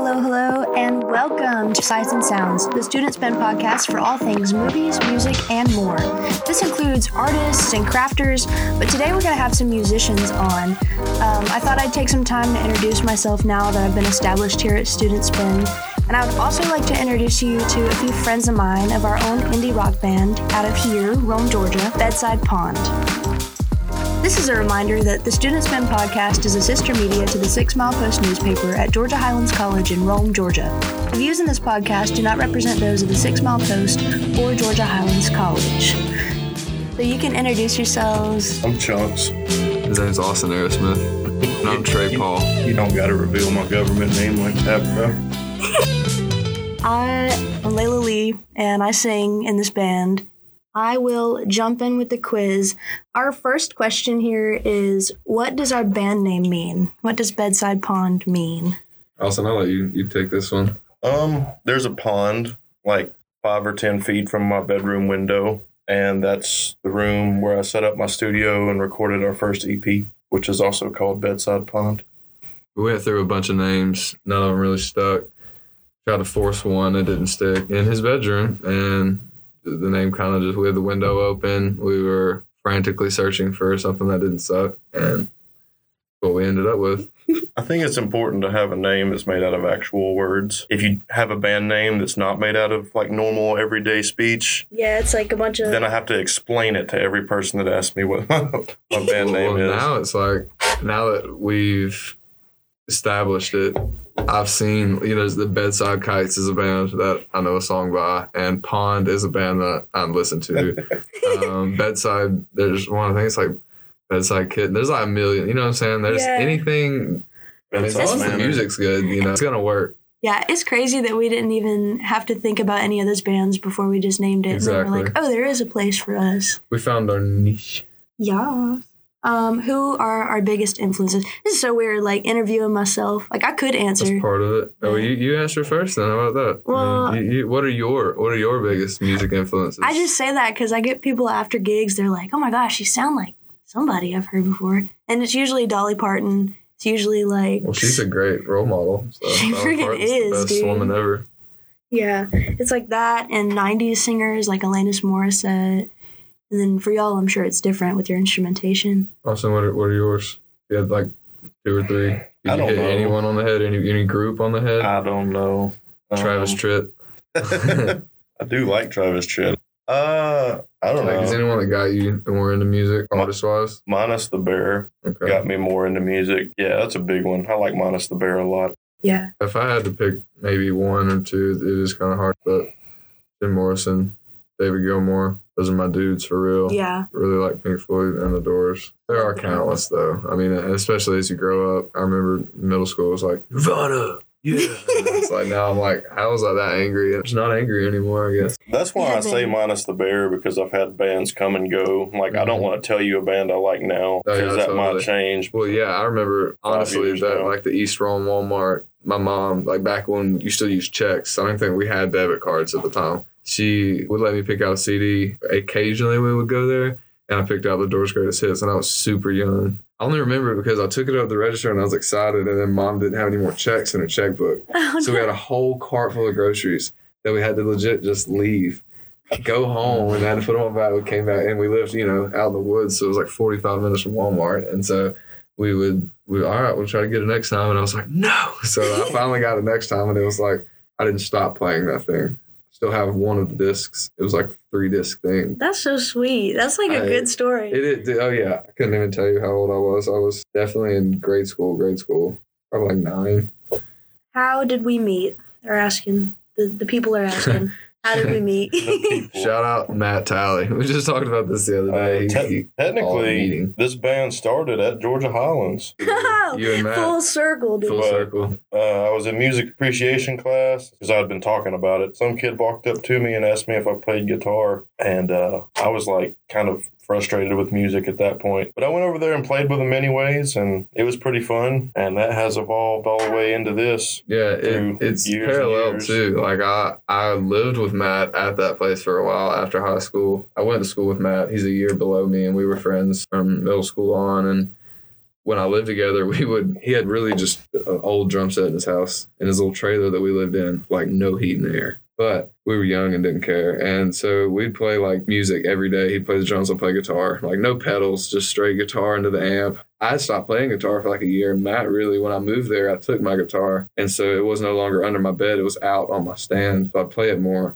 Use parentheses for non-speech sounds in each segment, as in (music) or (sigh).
Hello, hello, and welcome to Sights and Sounds, the Student Spin podcast for all things movies, music, and more. This includes artists and crafters, but today we're going to have some musicians on. Um, I thought I'd take some time to introduce myself now that I've been established here at Student Spin. And I would also like to introduce you to a few friends of mine of our own indie rock band out of here, Rome, Georgia, Bedside Pond. This is a reminder that the Student Spin podcast is a sister media to the Six Mile Post newspaper at Georgia Highlands College in Rome, Georgia. The views in this podcast do not represent those of the Six Mile Post or Georgia Highlands College. So you can introduce yourselves. I'm Chunks. His name's Austin Aerosmith. And I'm Trey Paul. You don't got to reveal my government name like that, bro. I am Layla Lee, and I sing in this band. I will jump in with the quiz. Our first question here is What does our band name mean? What does Bedside Pond mean? Austin, I'll let you, you take this one. Um, there's a pond like five or ten feet from my bedroom window, and that's the room where I set up my studio and recorded our first EP, which is also called Bedside Pond. We went through a bunch of names. None of them really stuck. Tried to force one. It didn't stick in his bedroom. And the the name kind of just, we had the window open. We were frantically searching for something that didn't suck. And what we ended up with. I think it's important to have a name that's made out of actual words. If you have a band name that's not made out of like normal everyday speech, Yeah, it's like a bunch of. then I have to explain it to every person that asks me what (laughs) my band (laughs) name well, is. now it's like, now that we've established it, I've seen, you know, the Bedside Kites is a band that I know a song by, and Pond is a band that I listen to. (laughs) um, Bedside, there's one, I think it's like Bedside Kitten. There's like a million, you know what I'm saying? There's Yeah. anything, mean, as Bedside long as the music's good, you know, it's going to work. Yeah, it's crazy that we didn't even have to think about any of those bands before we just named it. And then we're like, oh, there is a place for us. We found our niche. Yeah. Um, who are our biggest influences? This is so weird, like interviewing myself. Like I could That's answer. part of it. Oh, you, you answer first then. How about that? I Well- mean, you, you, what are your what are your biggest music influences? I just say that because I get people after gigs. They're like, "Oh my gosh, you sound like somebody I've heard before," and it's usually Dolly Parton. It's usually like, Well, she's a great role model. So (laughs) She freaking is, the best dude. woman ever. yeah, it's like that, and '90s singers like Alanis Morissette. And then for y'all, I'm sure it's different with your instrumentation. Austin, what are, what are yours? You had like two or three. Did I don't hit know. anyone on the head? Any any group on the head? I don't know. Travis Um, Tritt. (laughs) I do like Travis Tritt. Uh, I don't Like, is know. anyone that got you more into music, artist wise? Minus the Bear Okay. got me more into music. Yeah, that's a big one. I like Minus the Bear a lot. Yeah, If I had to pick maybe one or two, it is kind of hard. But Jim Morrison, David Gilmour, those are my dudes for real. yeah. really like Pink Floyd and the Doors. There are countless though. I mean, especially as you grow up. I remember middle school was like Nirvana. Yeah. (laughs) it's like now I'm like, how was I that angry? I'm just not angry anymore. I guess. That's why I say Minus the Bear because I've had bands come and go. Like, I don't Mhm. want to tell you a band I like now Oh, yeah, because that might change. Well, yeah, I remember honestly that ago. like the East Rome Walmart. My mom, like back when you still use checks. I don't think we had debit cards at the time. She would let me pick out a CD. Occasionally, we would go there, and I picked out the Doors' greatest hits, and I was super young. I only remember it because I took it up to the register and I was excited, and then mom didn't have any more checks in her checkbook. (laughs) Oh, So we had a whole cart full of groceries that we had to legit just leave, go home, and then put them on back. We came back and we lived, you know, out in the woods, so it was like forty five minutes from Walmart, and so we would we all right, we'll try to get it next time, and I was like no. So I (laughs) finally got it next time, and it was like I didn't stop playing that thing. Still have one of the discs. It was like three disc thing. That's so sweet. That's like a I- good story. It, it oh yeah, I couldn't even tell you how old I was. I was definitely in grade school. Grade school, probably like nine. How did we meet? They're asking. The, the people are asking. (laughs) How did we meet? Shout out Matt Talley. We just talked about this the other day. Uh, te- all technically, this band started at Georgia Highlands. (laughs) you and Matt, Full circle, dude. full circle. Uh, I was in music appreciation class because I had been talking about it. Some kid walked up to me and asked me if I played guitar, and uh, I was like kind of frustrated with music at that point. But I went over there and played with them anyways, and it was pretty fun. And that has evolved all the way into this. Yeah, it, it's parallel too. Like I, I lived with Matt at that place for a while after high school. I went to school with Matt. He's a year below me, and we were friends from middle school on. And when I lived together, we would he had really just an old drum set in his house in his little trailer that we lived in, like no heat and air. But we were young and didn't care. And so we'd play like music every day. He'd play the drums, I'd play guitar. Like no pedals, just straight guitar into the amp. I stopped playing guitar for like a year. Matt really, when I moved there, I took my guitar. And so it was no longer under my bed. It was out on my stand. So I'd play it more.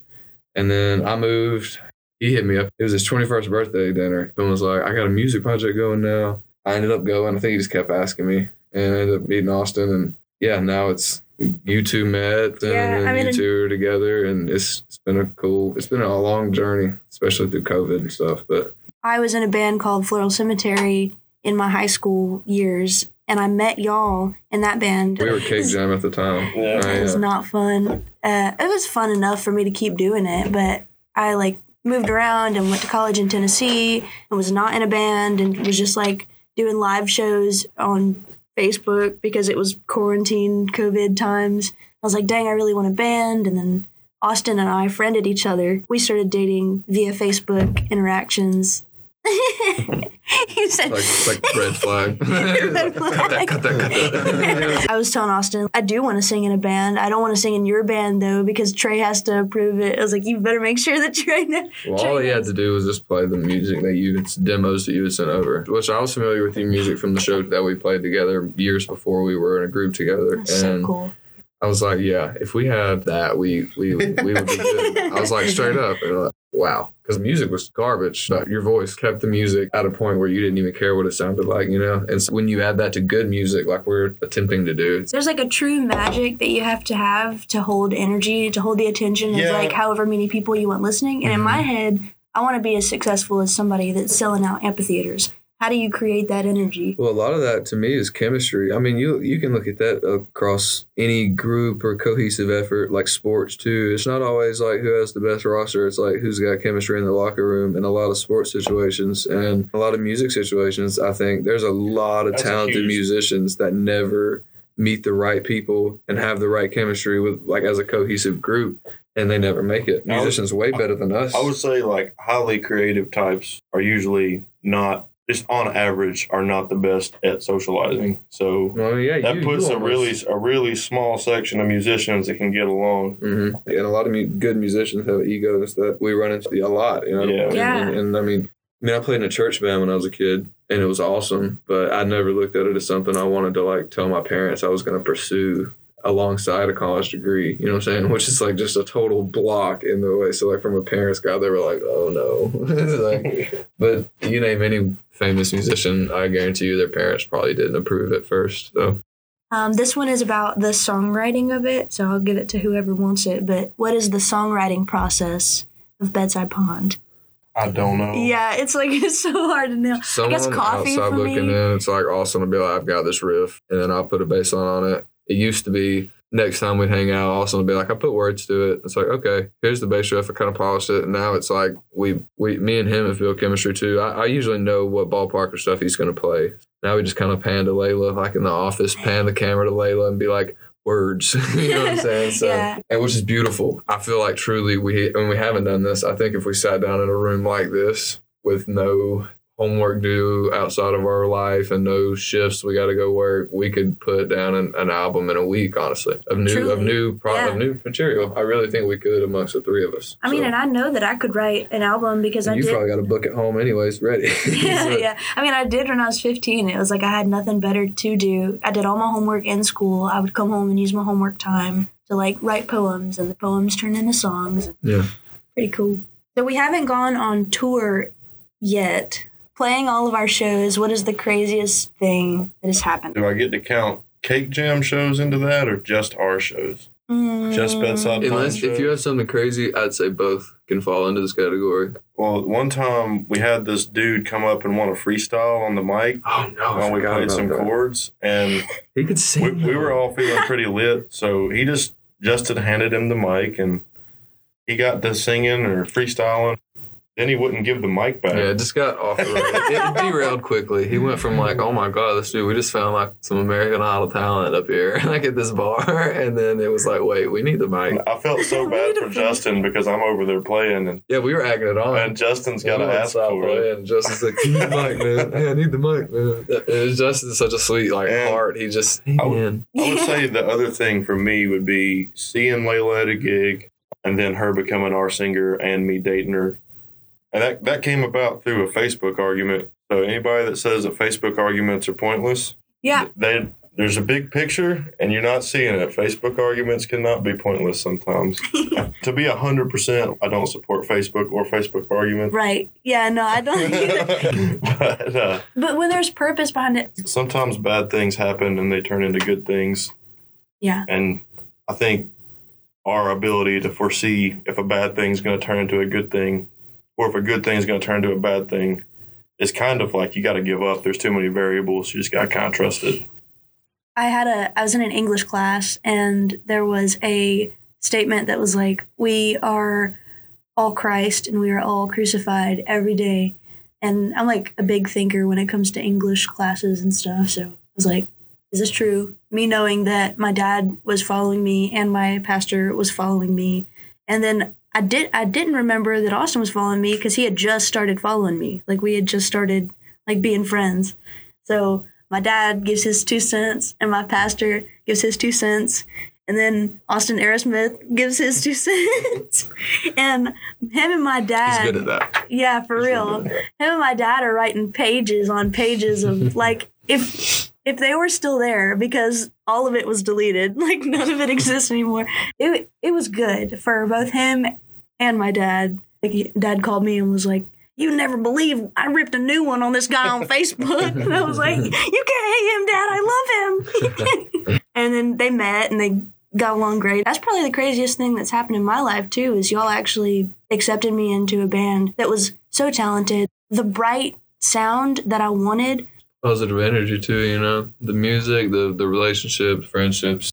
And then I moved. He hit me up. It was his 21st birthday dinner. And was like, I got a music project going now. I ended up going. I think he just kept asking me. And I ended up meeting Austin. And yeah, now it's you two met and Yeah, then I mean, you two are together and it's it's been a cool it's been a long journey especially through covid and stuff but I was in a band called Floral Cemetery in my high school years, and I met y'all in that band. we were cake jam at the time Yeah. I, It was not fun. Uh, it was fun enough for me to keep doing it, but I like moved around and went to college in Tennessee and was not in a band and was just like doing live shows on Facebook because it was quarantine COVID times. I was like, dang, I really want a band. And then Austin and I friended each other. We started dating via Facebook interactions. He said, like like red flag (laughs) Red cut that cut that cut that I was telling Austin, I do want to sing in a band. I don't want to sing in your band though because Trey has to approve it. I was like, you better make sure that Trey knows. well all he had to do was just play the music that you it's demos that you had sent over which i was familiar with your music from the show that we played together years before we were in a group together That's so cool. I was like, yeah, if we had that, we we we would be good. I was like, straight up, and like, wow, because music was garbage. But your voice kept the music at a point where you didn't even care what it sounded like, you know. And so when you add that to good music, like we're attempting to do, There's like a true magic that you have to have to hold energy, to hold the attention Yeah. of like however many people you want listening. And in my mm-hmm. head, I want to be as successful as somebody that's selling out amphitheaters. How do you create that energy? well, a lot of that to me is chemistry. I mean, you you can look at that across any group or cohesive effort, like sports too. It's not always like who has the best roster. It's like who's got chemistry in the locker room in a lot of sports situations and a lot of music situations. I think there's a lot of That's talented huge- musicians that never meet the right people and have the right chemistry with like as a cohesive group and they never make it. I would- Musicians way better than us. I would say like highly creative types are usually not just on average are not the best at socializing. So well, yeah, that you, puts you a really a really small section of musicians that can get along. hmm And a lot of mu- good musicians have egos that we run into a lot, you know. Yeah. And, Yeah. and, and I mean, I mean, I played in a church band when I was a kid, and it was awesome. But I never looked at it as something I wanted to like tell my parents I was going to pursue alongside a college degree. You know what I'm saying? (laughs) Which is like just a total block in the way. So like from a parent's guy, they were like, "Oh no." (laughs) Like, (laughs) but you name any famous musician, I guarantee you, their parents probably didn't approve at first. So Um, this one is about the songwriting of it, so I'll give it to whoever wants it. But what is the songwriting process of Bedside Pond? I don't know. Yeah, it's like it's so hard to know. Someone guess coffee outside for looking me. in, it's like awesome to be like, I've got this riff, and then I'll put a bass line on it. It used to be next time we'd hang out, Austin would be like, I put words to it. It's like, okay, here's the bass riff. I kind of polished it, and now it's like we we me and him have built chemistry too. I, I usually know what ballpark or stuff he's going to play. Now we just kind of pan to Layla, like in the office, pan the camera to Layla, and be like. Words, (laughs) you know what I'm saying? (laughs) So, Yeah. and which is beautiful. I feel like truly we, and we haven't done this. I think if we sat down in a room like this with no homework due outside of our life and no shifts we got to go work we could put down an, an album in a week honestly of new of new pro- Yeah. of new material i really think we could amongst the three of us I mean, and I know that I could write an album because I you did. probably got a book at home anyways ready (laughs) (laughs) yeah, So- yeah. I mean, I did when I was 15. It was like I had nothing better to do. I did all my homework in school. I would come home and use my homework time to like write poems, and the poems turned into songs. yeah Pretty cool. So we haven't gone on tour yet. Playing all of our shows, what is the craziest thing that has happened? Do I get to count cake jam shows into that or just our shows? Just Mm, bedside unless pond if you have something crazy i'd say both can fall into this category Well, one time we had this dude come up and want to freestyle on the mic oh no while we played some chords, and (laughs) he could we, sing we were all feeling pretty lit. So he just Justin handed him the mic, and he got to singing or freestyling. Then he wouldn't give the mic back. Yeah, it just got off the road. It, it derailed quickly. He went from like, oh my god, this dude, we just found like some American Idol talent up here, (laughs) like at this bar, and then it was like, wait, we need the mic. I felt so (laughs) bad for Justin because I'm over there playing and, Yeah, we were agging it on. and Justin's got We to went ask south for way, it. And Justin's like, "Give me the mic, man. Hey, I need the mic, man." It was Justin's such a sweet like And heart. He just, hey, I would- man. I would say the other thing for me would be seeing Layla at a gig and then her becoming our singer and me dating her. And that, that came about through a Facebook argument. So anybody that says that Facebook arguments are pointless, Yeah. they there's a big picture and you're not seeing it. Facebook arguments cannot be pointless sometimes. (laughs) to be hundred percent, I don't support Facebook or Facebook arguments. Right. Yeah, no, I don't (laughs) either. but uh, but when there's purpose behind it, sometimes bad things happen and they turn into good things. Yeah. And I think our ability to foresee if a bad thing's going to turn into a good thing or if a good thing is going to turn into a bad thing it's kind of like you got to give up. There's too many variables. You just got to kind of trust it. I had a I was in an English class and there was a statement that was like we are all Christ and we are all crucified every day. And I'm like a big thinker when it comes to English classes and stuff. So I was like, is this true? Me knowing that my dad was following me and my pastor was following me. And then I did I didn't remember that Austin was following me because he had just started following me. Like we had just started like being friends. So my dad gives his two cents and my pastor gives his two cents and then austin aerosmith gives his two cents (laughs) and him and my dad He's good at that. yeah for He's real him and my dad are writing pages on pages of (laughs) like if if they were still there because all of it was deleted (laughs) like none of it exists anymore it, it was good for both him and my dad like dad called me and was like you never believe I ripped a new one on this guy on (laughs) Facebook. And I was like, you can't hate him, Dad. I love him. (laughs) and then they met and they got along great. That's probably the craziest thing that's happened in my life, too, is y'all actually accepted me into a band that was so talented. The bright sound that I wanted. Positive energy too, you know. The music, the the relationships, friendships.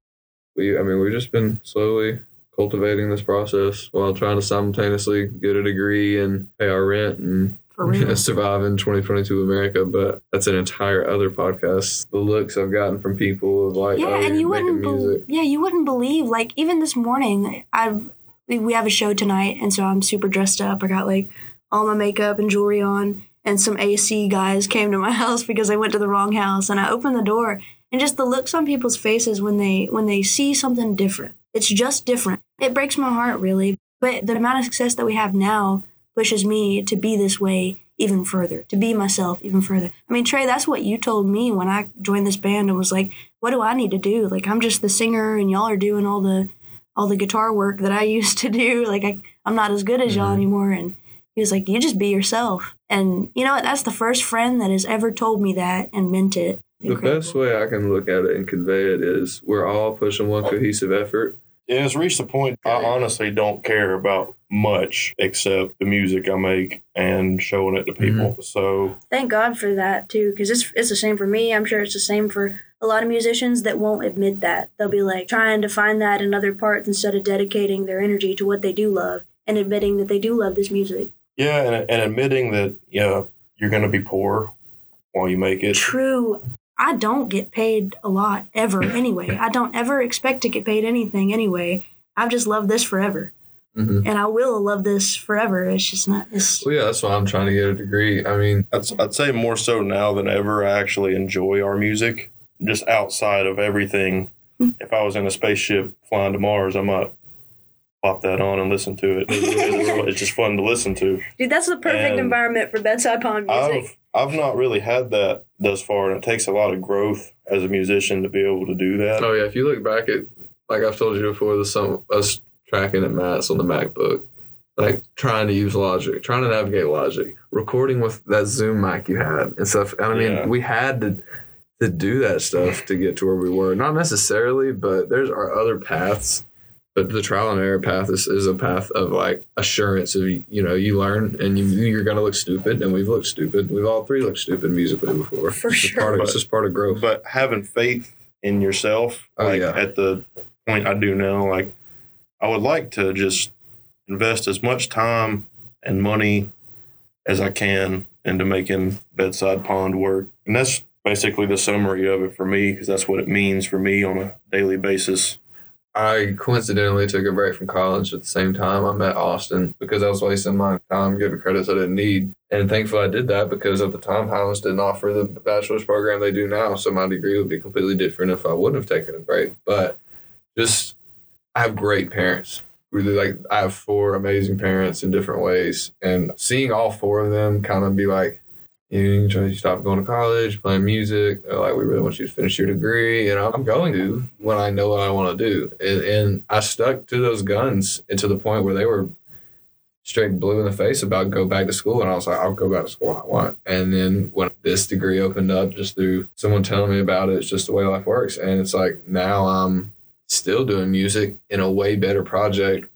We, I mean, we've just been slowly cultivating this process while trying to simultaneously get a degree and pay our rent and For real. (laughs) survive in 2022 America. But that's an entire other podcast. The looks I've gotten from people of like, yeah, oh, and you wouldn't music. yeah, you wouldn't believe like even this morning I've we have a show tonight and so I'm super dressed up. I got like all my makeup and jewelry on and some AC guys came to my (laughs) house because I went to the wrong house and I opened the door and just the looks on people's faces when they when they see something different. It's just different. It breaks my heart really. But the amount of success that we have now pushes me to be this way even further, to be myself even further. I mean, Trey, that's what you told me when I joined this band and was like, what do I need to do? Like I'm just the singer and y'all are doing all the all the guitar work that I (laughs) used to do. Like I, I'm not as good as y'all Mhm. anymore. And he was like, you just be yourself. And you know what? That's the first friend that has ever told me that and meant it. The best way I can look at it and convey it is we're all pushing one cohesive effort. And it's reached a point I honestly don't care about much except the music I make and showing it to mm-hmm. people. So Thank God for that too, because it's it's the same for me. I'm sure it's the same for a lot of musicians that won't admit that. They'll be like trying to find that in other parts instead of dedicating their energy to what they do love and admitting that they do love this music. Yeah, and, and admitting that yeah you're going to be poor while you make it. True. I don't get paid a lot ever (laughs) anyway. I don't ever expect to get paid anything anyway. I've just loved this forever. Mhm. And I will love this forever. It's just not it's Well, yeah, that's why I'm trying to get a degree. I mean, I'd, I'd say more so now than ever. I actually enjoy our music, just outside of everything. If I was in a spaceship flying to Mars, I might pop that on and listen to it. It's, it's just fun to listen to. Dude, that's the perfect And environment for bedside pond music. I've I've not really had that thus far, and it takes a lot of growth as a musician to be able to do that. oh yeah, if you look back at, like I've told you before, the some us tracking at Matt's on the MacBook, like trying to use Logic, trying to navigate Logic, recording with that Zoom mic you had and stuff. And I mean, Yeah. we had to to do that stuff to get to where we were. Not necessarily, but there's our other paths. But the trial and error path is, is a path of like assurance of you know you learn and you you're gonna look stupid and we've looked stupid we've all three looked stupid musically before For it's sure. part of, it's But- just part of growth But having faith in yourself, Oh, like yeah. at the point I do now, like I would like to just invest as much time and money as I can into making Bedside Pond work. And that's basically the summary of it for me because that's what it means for me on a daily basis. I coincidentally took a break from college at the same time I met Austin because I was wasting my time giving credits I didn't need. And thankfully I did that because at the time Highlands didn't offer the bachelor's program they do now. So my degree would be completely different if I wouldn't have taken a break. But just I have great parents. Really like I have four amazing parents in different ways. And seeing all four of them kind of be like, you try to stop going to college, playing music. They're like, we really want you to finish your degree. And I'm going to when I know what I want to do. And, and I stuck to those guns and to the point where they were straight blue in the face about go back to school. And I was like, I'll go back to school I want. And then when this degree opened up just through someone telling me about it, it's just the way life works. And it's like now I'm still doing music in a way better project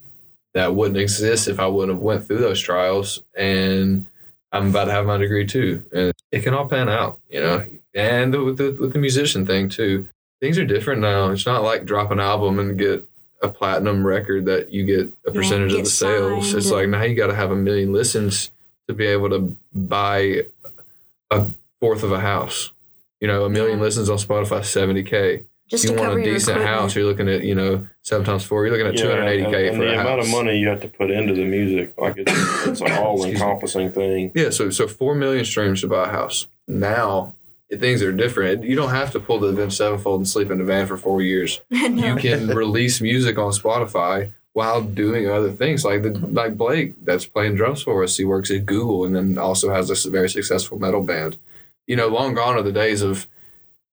that wouldn't exist if I wouldn't have went through those trials. And I'm about to have my degree too, and it can all pan out, you know. And with the with the musician thing too, things are different now. It's not like drop an album and get a platinum record that you get a percentage get of the sales. signed It's like now you got to have a million listens to be able to buy a fourth of a house. You know, a million Yeah. listens on Spotify, seventy k. Just you to want cover a decent equipment. house, you're looking at you know seven times four. You're looking at two hundred eighty k and, for and a the house. amount of money you have to put into the music, like it's, it's an (coughs) all encompassing thing. Yeah, so so four million streams to buy a house. Now things are different. You don't have to pull the Avenged Sevenfold and sleep in a van for four years. (laughs) You can release music on Spotify while doing other things. Like the like Blake that's playing drums for us. He works at Google and then also has a very successful metal band. You know, long gone are the days of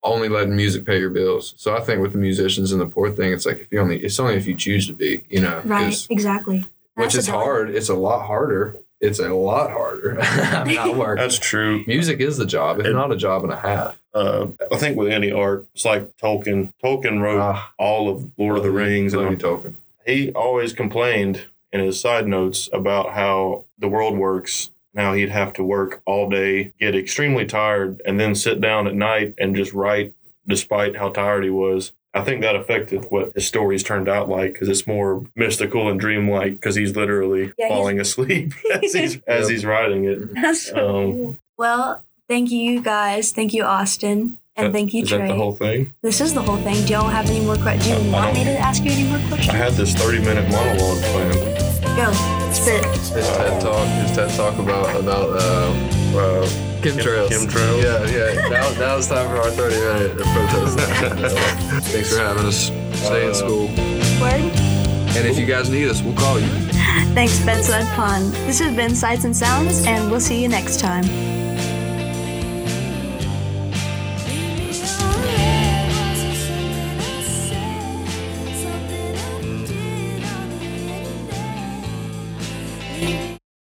only letting music pay your bills. So I think with the musicians and the poor thing, it's like if you only it's only if you choose to be, you know. Right, exactly. Which is hard. It's a lot harder. It's a lot harder. I mean, I work That's true. Music is the job. It's It- not a job and a half. Uh, I think with any art, it's like Tolkien. Tolkien wrote Ah, all of Lord of the Rings, Love you, and Tolkien. he always complained in his side notes about how the world works. Now he'd have to work all day, get extremely tired, and then sit down at night and just write, despite how tired he was. I think that affected what his stories turned out like because it's more mystical and dreamlike because he's literally Yeah, he's- falling asleep (laughs) as (laughs) he's as he's writing it. (laughs) That's so Um, cool. Well, thank you guys. Thank you, Austin. And That- thank you, Is Trey. that the whole thing? this is the whole thing. Do y'all have any more questions? Do you I want me don't- to ask you any more questions? I had this 30 minute monologue planned. Go. Spit. His TED talk. His TED talk about about uh, Uh, chemtrails. chemtrails? Yeah, yeah. Now, now it's time for our thirty minute protest. (laughs) Thanks for having us. Stay in Uh, school. Word. And if you guys need us, we'll call you. (laughs) Thanks, Bedside Pond. This has been Sights and Sounds, and we'll see you next time.